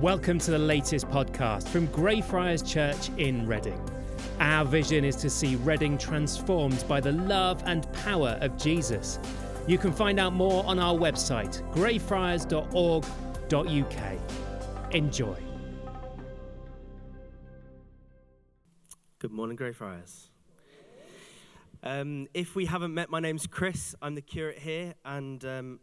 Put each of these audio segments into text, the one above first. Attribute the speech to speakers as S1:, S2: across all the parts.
S1: Welcome to the latest podcast from Greyfriars Church in Reading. Our vision is to see Reading transformed by the love and power of Jesus. You can find out more on our website, greyfriars.org.uk. Enjoy.
S2: Good morning, Greyfriars. Um, if we haven't met, my name's Chris. I'm the curate here, and um,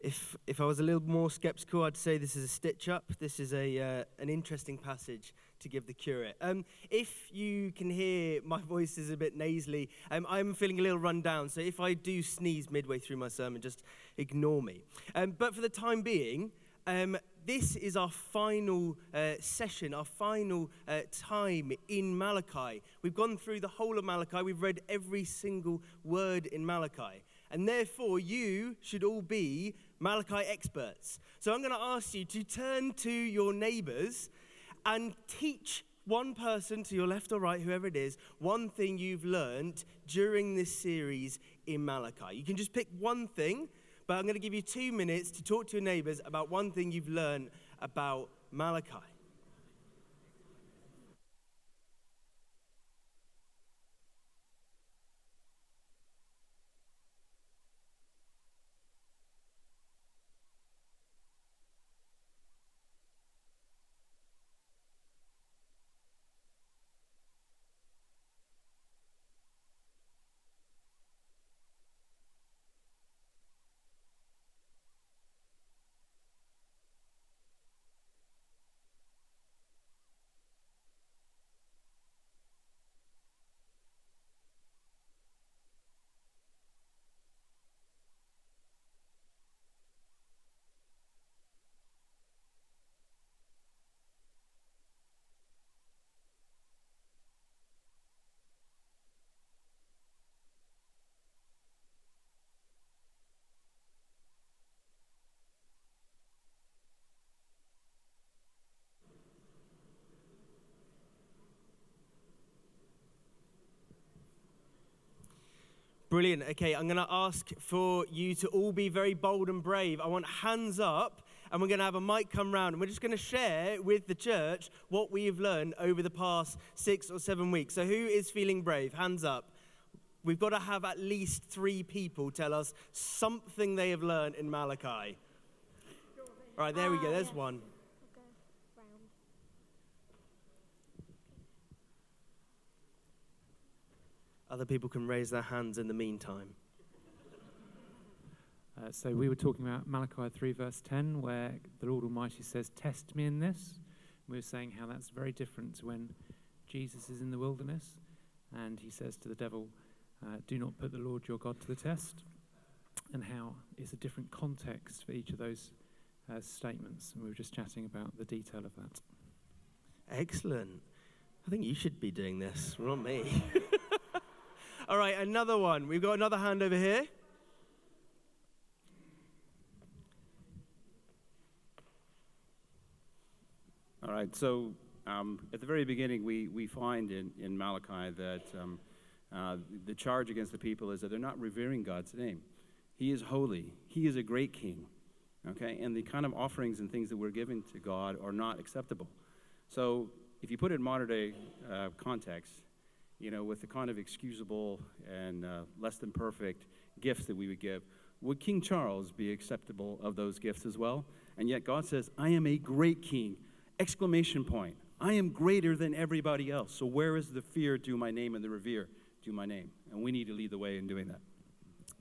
S2: if, if I was a little more skeptical, I'd say this is a stitch up. This is a, uh, an interesting passage to give the curate. Um, if you can hear my voice is a bit nasally, um, I'm feeling a little run down. So if I do sneeze midway through my sermon, just ignore me. Um, but for the time being, um, this is our final uh, session, our final uh, time in Malachi. We've gone through the whole of Malachi, we've read every single word in Malachi. And therefore, you should all be Malachi experts. So I'm going to ask you to turn to your neighbors and teach one person to your left or right, whoever it is, one thing you've learned during this series in Malachi. You can just pick one thing, but I'm going to give you two minutes to talk to your neighbors about one thing you've learned about Malachi. Brilliant. Okay, I'm going to ask for you to all be very bold and brave. I want hands up, and we're going to have a mic come round, and we're just going to share with the church what we have learned over the past six or seven weeks. So, who is feeling brave? Hands up. We've got to have at least three people tell us something they have learned in Malachi. All right, there we go. There's ah, one. Other people can raise their hands in the meantime.
S3: Uh, so we were talking about Malachi 3, verse 10, where the Lord Almighty says, Test me in this. We were saying how that's very different to when Jesus is in the wilderness and he says to the devil, uh, Do not put the Lord your God to the test. And how it's a different context for each of those uh, statements. And we were just chatting about the detail of that.
S2: Excellent. I think you should be doing this, not me. All right, another one. We've got another hand over here.
S4: All right, so um, at the very beginning, we, we find in, in Malachi that um, uh, the charge against the people is that they're not revering God's name. He is holy, He is a great king, okay? And the kind of offerings and things that we're giving to God are not acceptable. So if you put it in modern day uh, context, you know, with the kind of excusable and uh, less than perfect gifts that we would give, would King Charles be acceptable of those gifts as well? And yet God says, I am a great king. Exclamation point. I am greater than everybody else. So where is the fear to my name and the revere to my name? And we need to lead the way in doing that.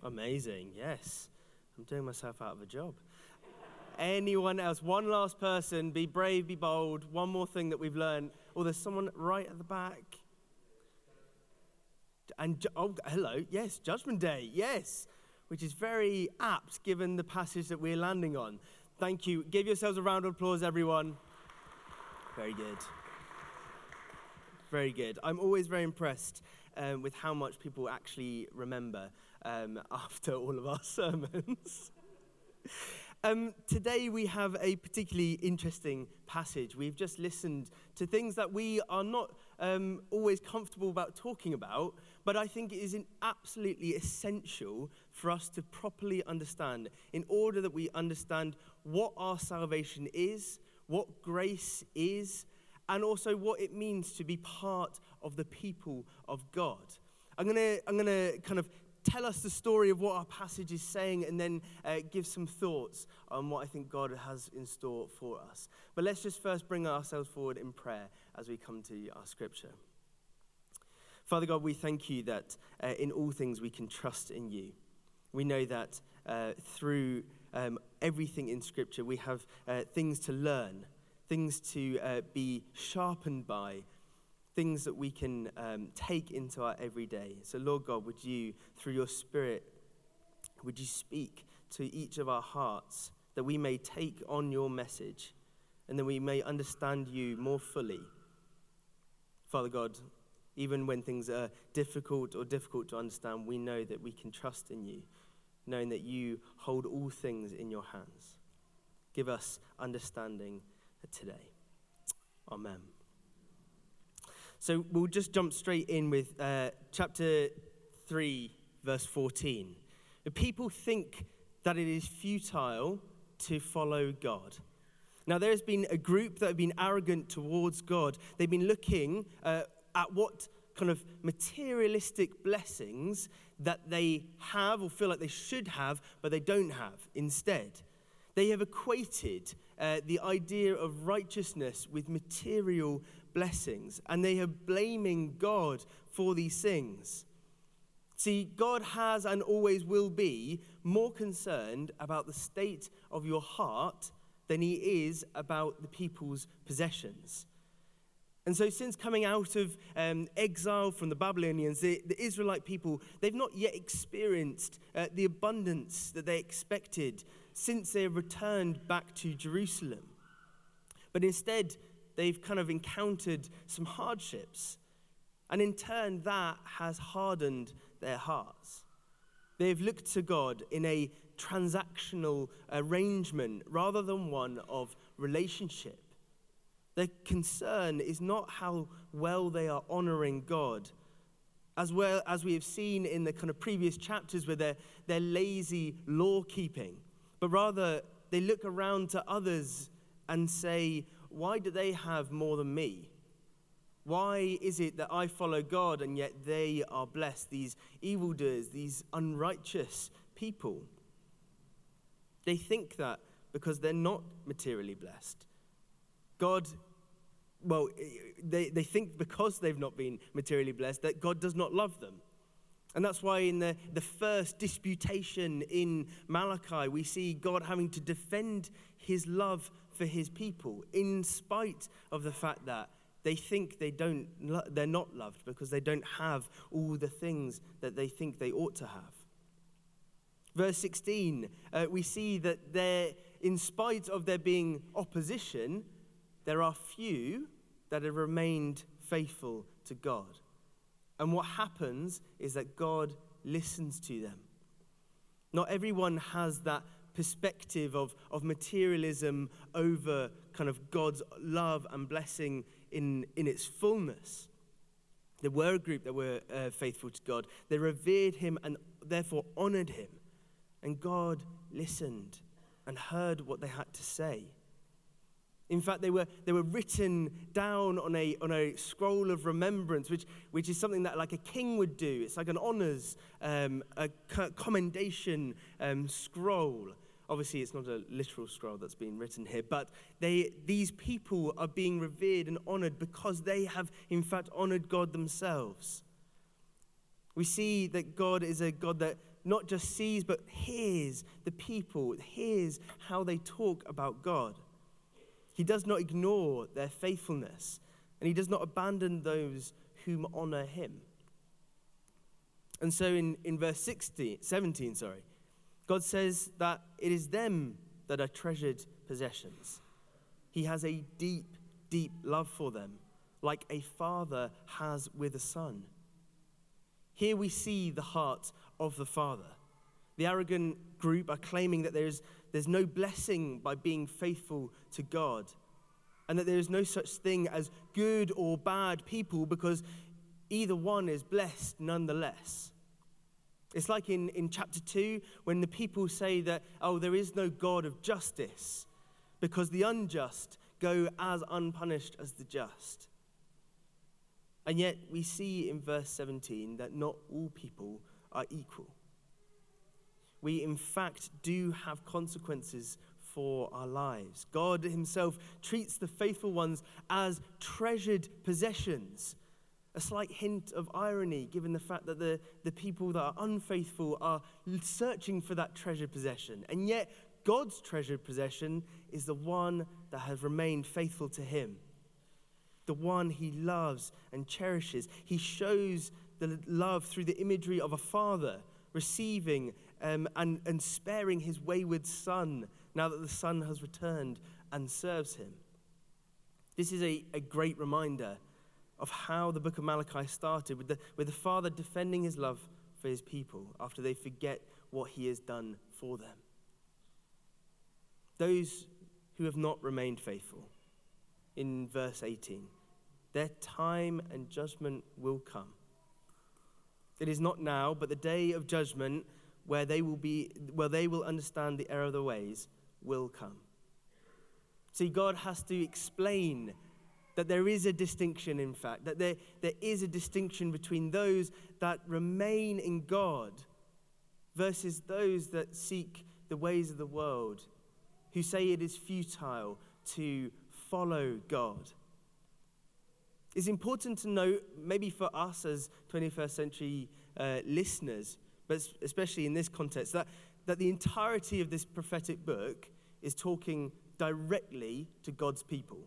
S2: Amazing. Yes. I'm doing myself out of a job. Anyone else? One last person. Be brave, be bold. One more thing that we've learned. Oh, there's someone right at the back. And oh, hello, yes, Judgment Day, yes, which is very apt given the passage that we're landing on. Thank you. Give yourselves a round of applause, everyone. Very good. Very good. I'm always very impressed um, with how much people actually remember um, after all of our sermons. Um, today we have a particularly interesting passage. We've just listened to things that we are not um, always comfortable about talking about, but I think it is absolutely essential for us to properly understand in order that we understand what our salvation is, what grace is, and also what it means to be part of the people of God. I'm going to I'm to kind of tell us the story of what our passage is saying and then uh, give some thoughts on what I think God has in store for us. But let's just first bring ourselves forward in prayer as we come to our scripture. Father God, we thank you that uh, in all things we can trust in you. We know that uh, through um, everything in Scripture, we have uh, things to learn, things to uh, be sharpened by, things that we can um, take into our everyday. So, Lord God, would you, through your Spirit, would you speak to each of our hearts that we may take on your message and that we may understand you more fully? Father God, even when things are difficult or difficult to understand, we know that we can trust in you, knowing that you hold all things in your hands. Give us understanding today. Amen. So we'll just jump straight in with uh, chapter 3, verse 14. The people think that it is futile to follow God. Now, there has been a group that have been arrogant towards God. They've been looking uh, at what kind of materialistic blessings that they have or feel like they should have, but they don't have instead. They have equated uh, the idea of righteousness with material blessings, and they are blaming God for these things. See, God has and always will be more concerned about the state of your heart than he is about the people's possessions. And so, since coming out of um, exile from the Babylonians, the, the, Israelite people, they've not yet experienced uh, the abundance that they expected since they returned back to Jerusalem. But instead, they've kind of encountered some hardships. And in turn, that has hardened their hearts. They've looked to God in a transactional arrangement rather than one of relationship. Their concern is not how well they are honoring God, as well as we have seen in the kind of previous chapters where they're, lazy law keeping, but rather they look around to others and say, Why do they have more than me? Why is it that I follow God and yet they are blessed, these evildoers, these unrighteous people? They think that because they're not materially blessed. God well, they, they think because they've not been materially blessed that God does not love them. And that's why in the, the first disputation in Malachi, we see God having to defend his love for his people in spite of the fact that they think they don't, they're not loved because they don't have all the things that they think they ought to have. Verse 16, uh, we see that there, in spite of there being opposition, there are few that have remained faithful to God. And what happens is that God listens to them. Not everyone has that perspective of, of materialism over kind of God's love and blessing in, in its fullness. There were a group that were uh, faithful to God. They revered him and therefore honored him. And God listened and heard what they had to say. In fact, they were, they were written down on a, on a scroll of remembrance, which, which is something that like a king would do. It's like an honors, um, a commendation um, scroll. Obviously, it's not a literal scroll that's being written here, but they, these people are being revered and honored because they have, in fact, honored God themselves. We see that God is a God that not just sees, but hears the people, hears how they talk about God. He does not ignore their faithfulness, and he does not abandon those whom honor him. And so in, in verse 16, 17, sorry, God says that it is them that are treasured possessions. He has a deep, deep love for them, like a father has with a son. Here we see the heart of the father. The arrogant group are claiming that there is there's no blessing by being faithful to God, and that there is no such thing as good or bad people because either one is blessed nonetheless. It's like in, in chapter 2 when the people say that, oh, there is no God of justice because the unjust go as unpunished as the just. And yet, we see in verse 17 that not all people are equal. We, in fact, do have consequences for our lives. God Himself treats the faithful ones as treasured possessions. A slight hint of irony, given the fact that the, the people that are unfaithful are searching for that treasured possession. And yet, God's treasured possession is the one that has remained faithful to Him, the one He loves and cherishes. He shows the love through the imagery of a father receiving um, and, and sparing his wayward son now that the son has returned and serves him. This is a, a great reminder of how the book of Malachi started with the, with the father defending his love for his people after they forget what he has done for them. Those who have not remained faithful, in verse 18, their time and judgment will come. It is not now, but the day of judgment where they will be where they will understand the error of the ways will come. See, God has to explain that there is a distinction, in fact, that there, there is a distinction between those that remain in God versus those that seek the ways of the world, who say it is futile to follow God. It's important to note, maybe for us as 21st century uh, listeners, but especially in this context, that, that the entirety of this prophetic book is talking directly to God's people.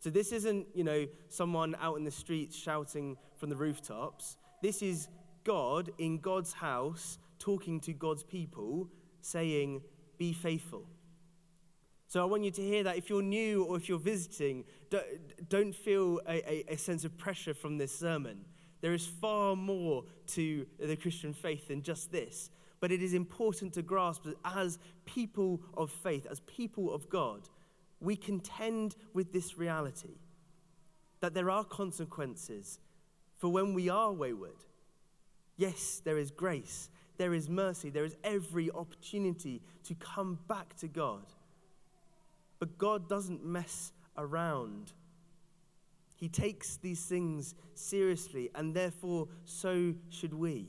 S2: So this isn't, you know, someone out in the streets shouting from the rooftops. This is God in God's house talking to God's people, saying, Be faithful. So I want you to hear that if you're new or if you're visiting, don't don't feel a, a, a sense of pressure from this sermon. There is far more to the Christian faith than just this. But it is important to grasp that as people of faith, as people of God, we contend with this reality that there are consequences for when we are wayward. Yes, there is grace, there is mercy, there is every opportunity to come back to God. But God doesn't mess around he takes these things seriously, and therefore, so should we.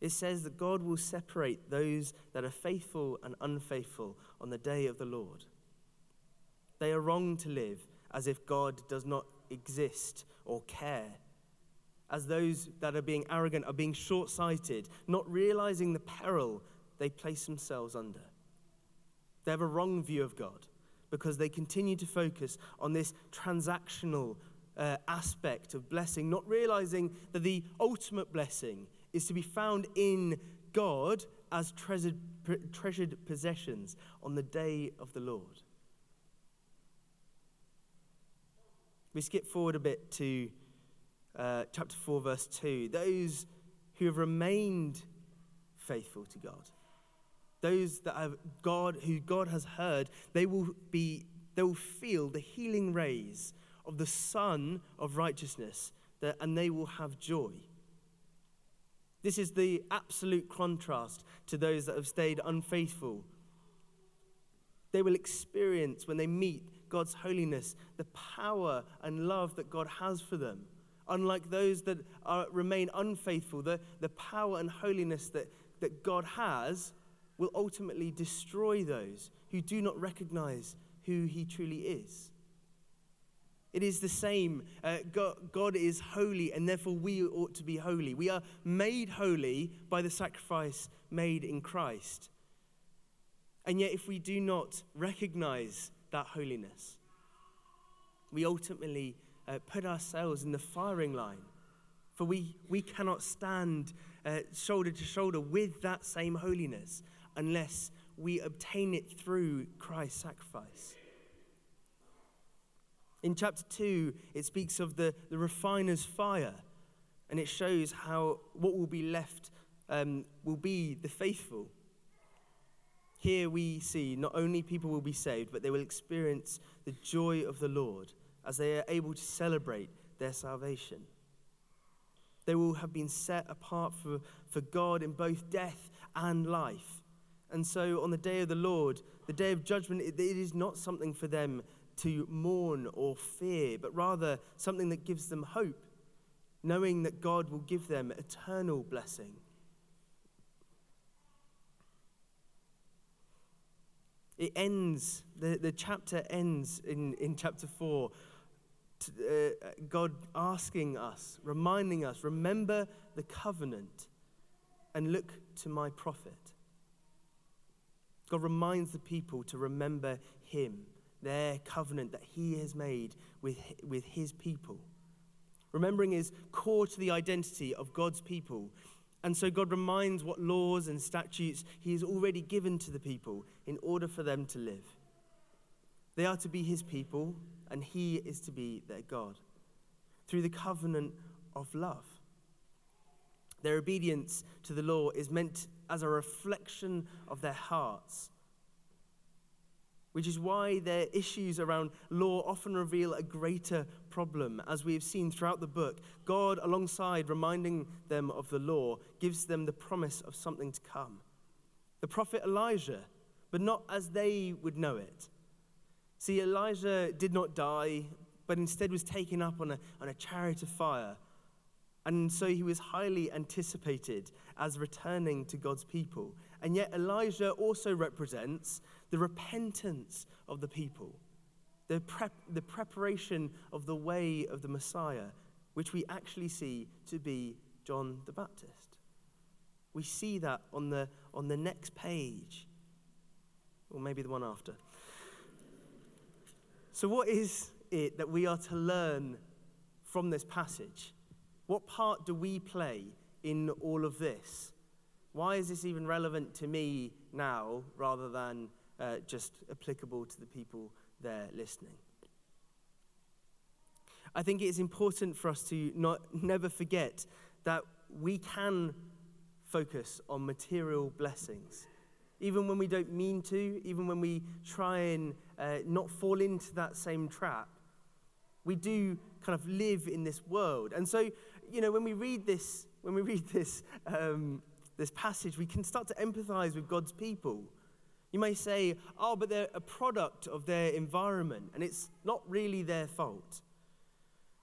S2: It says that God will separate those that are faithful and unfaithful on the day of the Lord. They are wrong to live as if God does not exist or care. As those that are being arrogant are being short sighted, not realizing the peril they place themselves under. They have a wrong view of God because they continue to focus on this transactional uh, aspect of blessing, not realizing that the ultimate blessing is to be found in God as treasured, treasured possessions on the day of the Lord. We skip forward a bit to uh, chapter 4, verse 2. Those who have remained faithful to God those that have God, who God has heard, they will be, they will feel the healing rays of the Sun of righteousness, that, and they will have joy. This is the absolute contrast to those that have stayed unfaithful. They will experience, when they meet God's holiness, the power and love that God has for them. Unlike those that are, remain unfaithful, the, the power and holiness that, that God has will ultimately destroy those who do not recognize who he truly is. It is the same. Uh, God, God, is holy, and therefore we ought to be holy. We are made holy by the sacrifice made in Christ. And yet, if we do not recognize that holiness, we ultimately uh, put ourselves in the firing line. For we, we cannot stand uh, shoulder to shoulder with that same holiness unless we obtain it through Christ's sacrifice. In chapter 2, it speaks of the, the refiner's fire, and it shows how what will be left um, will be the faithful. Here we see not only people will be saved, but they will experience the joy of the Lord as they are able to celebrate their salvation. They will have been set apart for, for God in both death and life And so on the day of the Lord, the day of judgment, it, is not something for them to mourn or fear, but rather something that gives them hope, knowing that God will give them eternal blessing. It ends, the, the chapter ends in, in chapter 4, to, uh, God asking us, reminding us, remember the covenant and look to my prophet. God reminds the people to remember him, their covenant that he has made with, with his people. Remembering is core to the identity of God's people. And so God reminds what laws and statutes he has already given to the people in order for them to live. They are to be his people, and he is to be their God through the covenant of love. Their obedience to the law is meant as a reflection of their hearts, which is why their issues around law often reveal a greater problem. As we have seen throughout the book, God, alongside reminding them of the law, gives them the promise of something to come. The prophet Elijah, but not as they would know it. See, Elijah did not die, but instead was taken up on a, on a chariot of fire. And so he was highly anticipated as returning to God's people. And yet, Elijah also represents the repentance of the people, the, prep, the preparation of the way of the Messiah, which we actually see to be John the Baptist. We see that on the, on the next page, or maybe the one after. So, what is it that we are to learn from this passage? What part do we play in all of this? Why is this even relevant to me now rather than uh, just applicable to the people there listening? I think it is important for us to not, never forget that we can focus on material blessings even when we don't mean to, even when we try and uh, not fall into that same trap. We do kind of live in this world. And so, you know, when we read this, when we read this, um, this passage, we can start to empathize with God's people. You may say, oh, but they're a product of their environment, and it's not really their fault.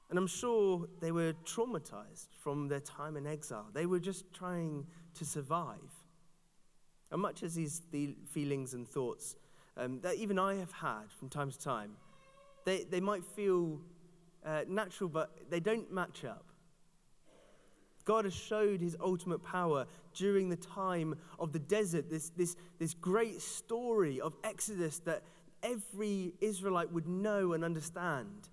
S2: And I'm sure they were traumatized from their time in exile. They were just trying to survive. And much as these the feelings and thoughts um, that even I have had from time to time, they, they might feel uh, natural, but they don't match up. God has showed his ultimate power during the time of the desert, this, this, this great story of Exodus that every Israelite would know and understand.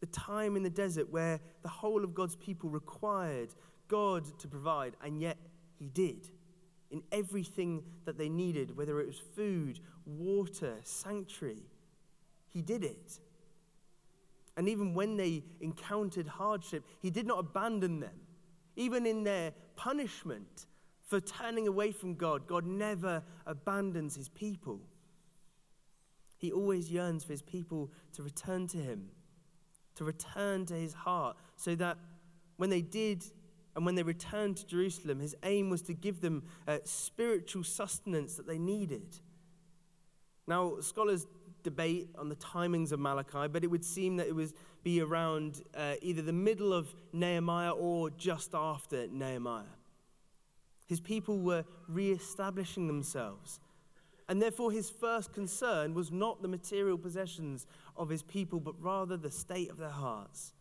S2: The time in the desert where the whole of God's people required God to provide, and yet he did in everything that they needed, whether it was food, water, sanctuary. He did it. And even when they encountered hardship, he did not abandon them. Even in their punishment for turning away from God, God never abandons his people. He always yearns for his people to return to him, to return to his heart, so that when they did and when they returned to Jerusalem, his aim was to give them uh, spiritual sustenance that they needed. Now, scholars debate on the timings of Malachi, but it would seem that it would be around uh, either the middle of Nehemiah or just after Nehemiah. His people were re establishing themselves. And therefore, his first concern was not the material possessions of his people, but rather the state of their hearts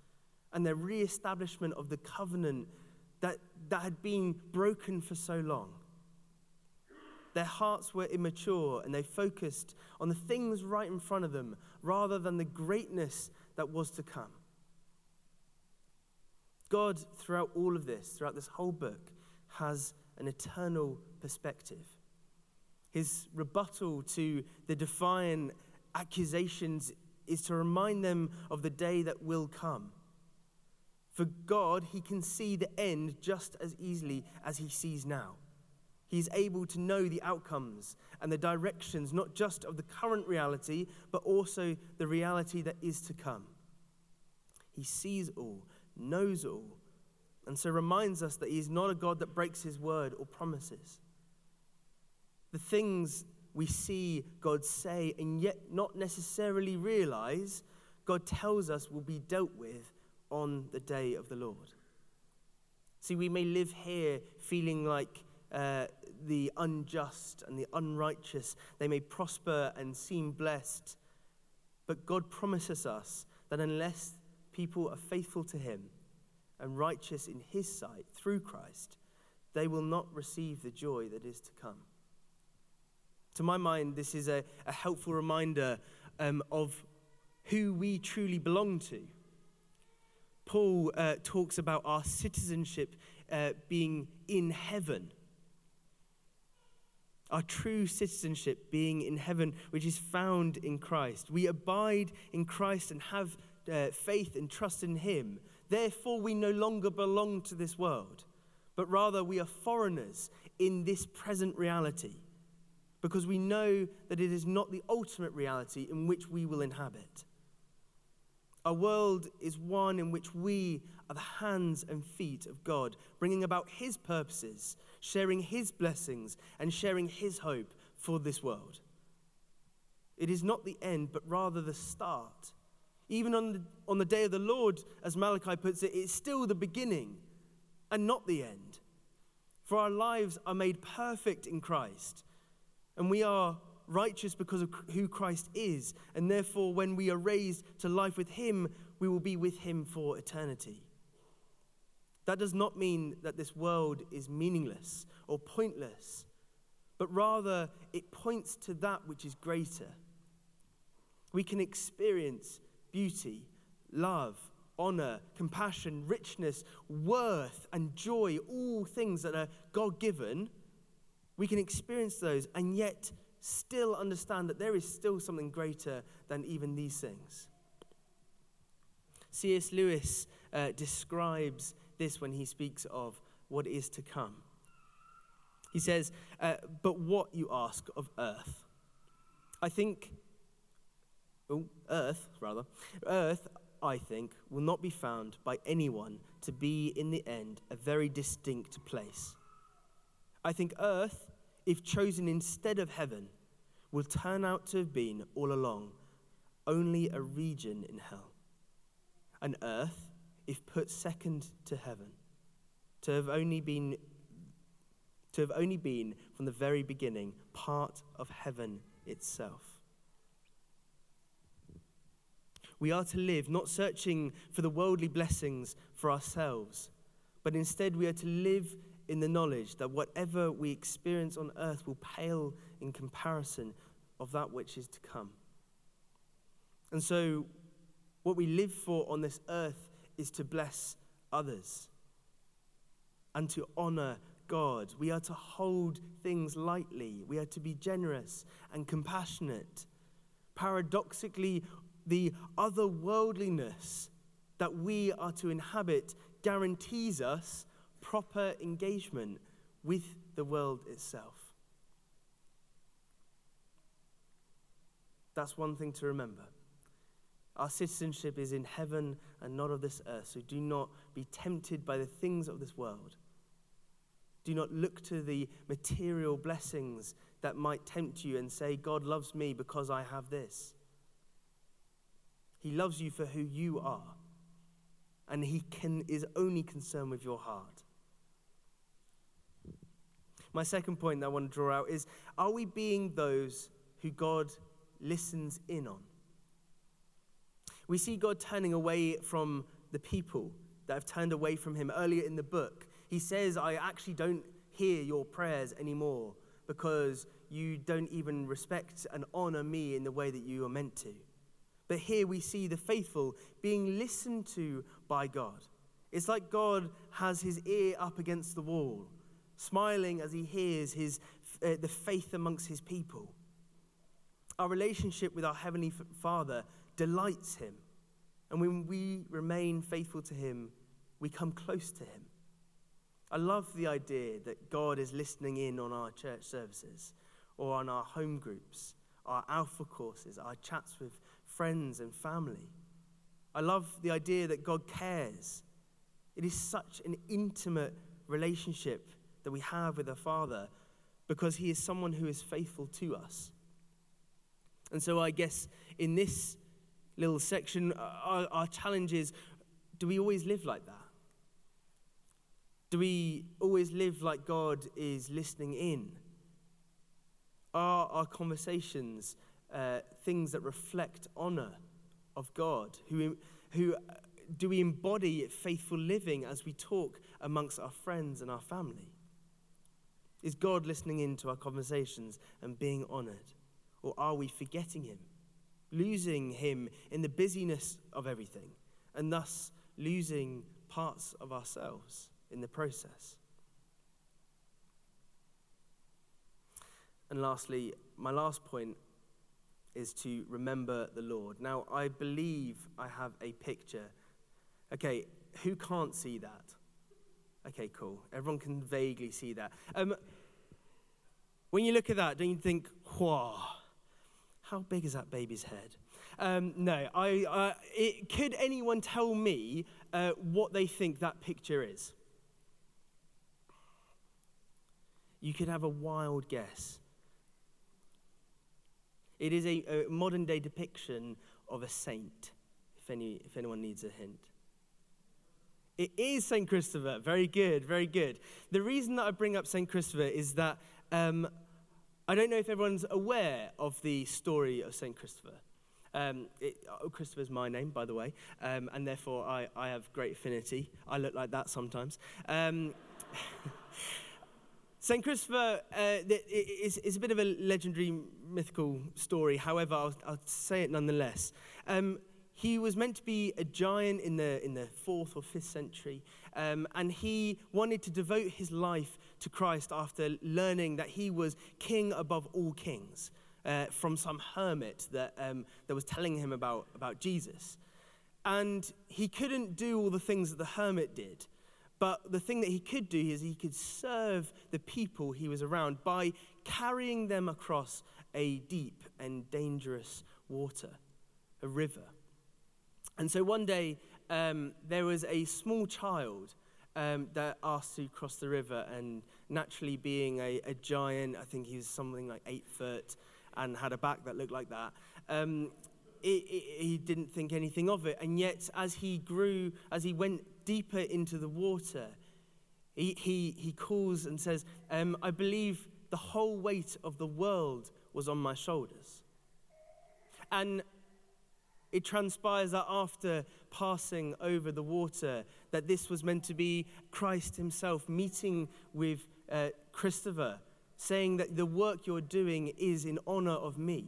S2: and the re establishment of the covenant that, that had been broken for so long. Their hearts were immature and they focused on the things right in front of them rather than the greatness that was to come. God, throughout all of this, throughout this whole book, has an eternal perspective. His rebuttal to the defiant accusations is to remind them of the day that will come for God, he can see the end just as easily as he sees now. He is able to know the outcomes and the directions, not just of the current reality, but also the reality that is to come. He sees all, knows all, and so reminds us that he is not a God that breaks his word or promises. the things we see God say and yet not necessarily realize God tells us will be dealt with on the day of the Lord. See, we may live here feeling like uh, the unjust and the unrighteous, they may prosper and seem blessed, but God promises us that unless people are faithful to Him and righteous in His sight through Christ, they will not receive the joy that is to come. To my mind, this is a, a helpful reminder um, of who we truly belong to. Paul uh, talks about our citizenship uh, being in heaven. Our true citizenship being in heaven, which is found in Christ. We abide in Christ and have uh, faith and trust in Him. Therefore, we no longer belong to this world, but rather we are foreigners in this present reality because we know that it is not the ultimate reality in which we will inhabit. Our world is one in which we are the hands and feet of God, bringing about His purposes, sharing His blessings, and sharing His hope for this world. It is not the end, but rather the start. Even on the, on the day of the Lord, as Malachi puts it, it's still the beginning and not the end. For our lives are made perfect in Christ, and we are righteous because of who Christ is, and therefore, when we are raised to life with Him, we will be with Him for eternity. That does not mean that this world is meaningless or pointless, but rather it points to that which is greater. We can experience beauty, love, honor, compassion, richness, worth, and joy, all things that are God given. We can experience those and yet still understand that there is still something greater than even these things. C.S. Lewis uh, describes this when he speaks of what is to come. He says, uh, But what you ask of earth? I think, oh, earth, rather, earth, I think, will not be found by anyone to be in the end a very distinct place. I think earth if chosen instead of heaven, will turn out to have been all along only a region in hell. And earth, if put second to heaven, to have only been to have only been from the very beginning part of heaven itself. We are to live not searching for the worldly blessings for ourselves, but instead we are to live in the knowledge that whatever we experience on earth will pale in comparison of that which is to come. And so, what we live for on this earth is to bless others and to honor God. We are to hold things lightly, we are to be generous and compassionate. Paradoxically, the otherworldliness that we are to inhabit guarantees us proper engagement with the world itself. That's one thing to remember. Our citizenship is in heaven and not of this earth, so do not be tempted by the things of this world. Do not look to the material blessings that might tempt you and say, God loves me because I have this. He loves you for who you are, and He can, is only concerned with your heart. My second point that I want to draw out is are we being those who God listens in on? We see God turning away from the people that have turned away from Him earlier in the book. He says, I actually don't hear your prayers anymore because you don't even respect and honor me in the way that you are meant to. But here we see the faithful being listened to by God. It's like God has his ear up against the wall smiling as he hears his, uh, the faith amongst his people. Our relationship with our Heavenly Father delights him. And when we remain faithful to him, we come close to him. I love the idea that God is listening in on our church services or on our home groups, our alpha courses, our chats with friends and family. I love the idea that God cares. It is such an intimate relationship that we have with the Father because he is someone who is faithful to us. And so I guess in this little section, our, our challenge is do we always live like that? Do we always live like God is listening in? Are our conversations uh, things that reflect honor of God? Who, who do we embody faithful living as we talk amongst our friends and our family? Is God listening in to our conversations and being honored? Or are we forgetting Him, losing Him in the busyness of everything, and thus losing parts of ourselves in the process? And lastly, my last point is to remember the Lord. Now, I believe I have a picture. Okay, who can't see that? Okay, cool. Everyone can vaguely see that. Um, when you look at that, don't you think, wow, how big is that baby's head? Um, no, I, it, could anyone tell me uh, what they think that picture is? You could have a wild guess. It is a, a modern day depiction of a saint, if, any, if anyone needs a hint. It is St. Christopher. Very good, very good. The reason that I bring up St. Christopher is that um, I don't know if everyone's aware of the story of St. Christopher. Um, it, oh, Christopher's my name, by the way, um, and therefore I, I have great affinity. I look like that sometimes. Um, St. Christopher uh, is, is, a bit of a legendary mythical story, however, I'll, I'll say it nonetheless. Um, he was meant to be a giant in the, in the fourth or fifth century, um, and he wanted to devote his life to Christ after learning that he was king above all kings uh, from some hermit that, um, that was telling him about, about Jesus. And he couldn't do all the things that the hermit did. But the thing that he could do is he could serve the people he was around by carrying them across a deep and dangerous water, a river. And so one day, um, there was a small child um, that asked to cross the river, and naturally, being a, a, giant, I think he was something like eight foot and had a back that looked like that. Um, it, it, he didn't think anything of it. And yet, as he grew, as he went deeper into the water, he, he, he calls and says, um, I believe the whole weight of the world was on my shoulders. And it transpires that after passing over the water, that this was meant to be Christ himself meeting with uh, Christopher, saying that the work you're doing is in honor of me.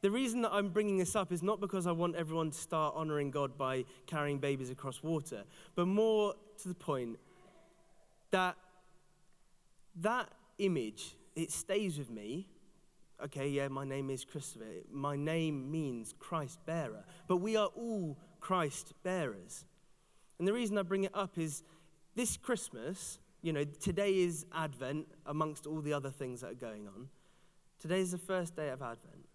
S2: The reason that I'm bringing this up is not because I want everyone to start honoring God by carrying babies across water, but more to the point that that image, it stays with me. Okay, yeah, my name is Christopher. My name means Christ bearer. But we are all Christ bearers. And the reason I bring it up is this Christmas, you know, today is Advent amongst all the other things that are going on. Today is the first day of Advent.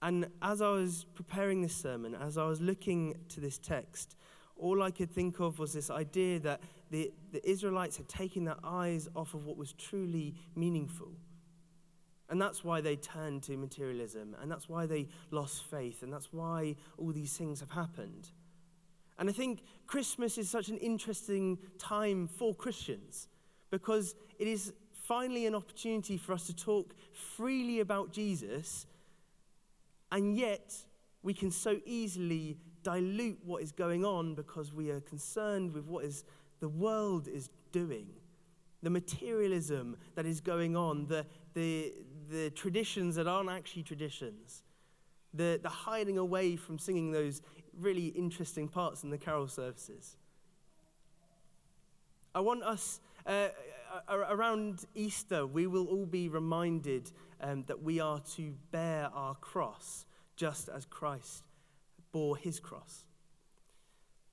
S2: And as I was preparing this sermon, as I was looking to this text, all I could think of was this idea that the, the Israelites had taken their eyes off of what was truly meaningful. And that's why they turned to materialism, and that's why they lost faith, and that's why all these things have happened. And I think Christmas is such an interesting time for Christians because it is finally an opportunity for us to talk freely about Jesus and yet, we can so easily dilute what is going on because we are concerned with what is the world is doing, the materialism that is going on, the, the, the traditions that aren't actually traditions, the, the hiding away from singing those really interesting parts in the carol services. I want us, uh, around Easter, we will all be reminded um, that we are to bear our cross just as Christ bore his cross.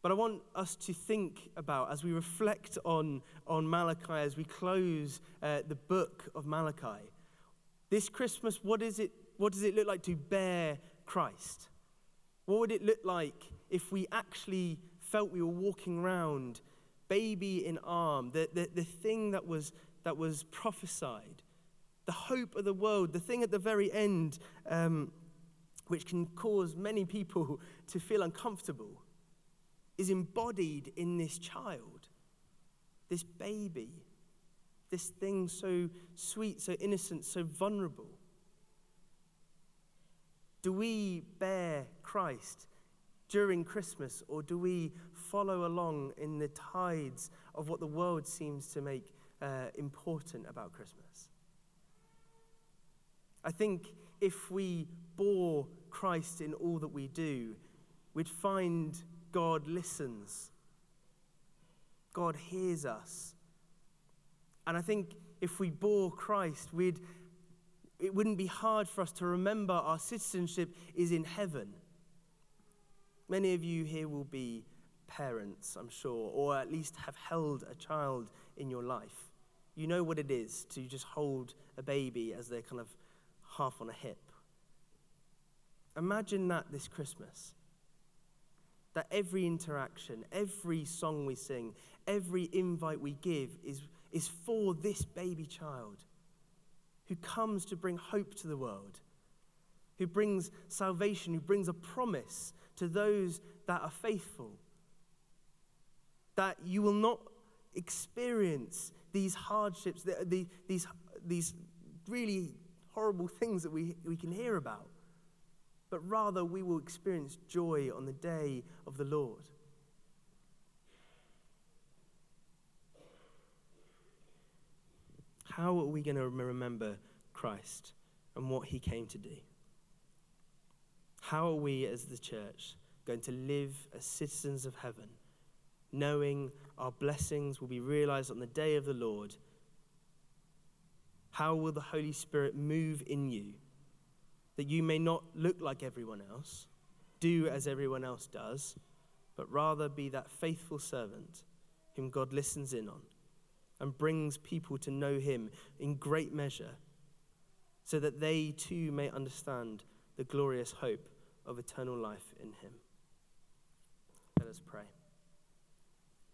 S2: But I want us to think about, as we reflect on, on Malachi, as we close uh, the book of Malachi, this Christmas, what, is it, what does it look like to bear Christ? What would it look like if we actually felt we were walking around baby in arm, the, the, the thing that was, that was prophesied, the hope of the world, the thing at the very end, um, which can cause many people to feel uncomfortable, is embodied in this child, this baby, this thing so sweet, so innocent, so vulnerable. Do we bear Christ during Christmas, or do we follow along in the tides of what the world seems to make uh, important about Christmas? I think if we bore Christ in all that we do, we'd find God listens, God hears us. And I think if we bore Christ, we'd, it wouldn't be hard for us to remember our citizenship is in heaven. Many of you here will be parents, I'm sure, or at least have held a child in your life. You know what it is to just hold a baby as they're kind of half on a hip. Imagine that this Christmas. That every interaction, every song we sing, every invite we give is, is for this baby child who comes to bring hope to the world, who brings salvation, who brings a promise to those that are faithful. That you will not experience these hardships, the, these, these really horrible things that we, we can hear about, but rather we will experience joy on the day of the Lord. How are we going to remember Christ and what he came to do? How are we as the church going to live as citizens of heaven, knowing our blessings will be realized on the day of the Lord? How will the Holy Spirit move in you that you may not look like everyone else, do as everyone else does, but rather be that faithful servant whom God listens in on and brings people to know him in great measure so that they too may understand the glorious hope of eternal life in him. Let us pray.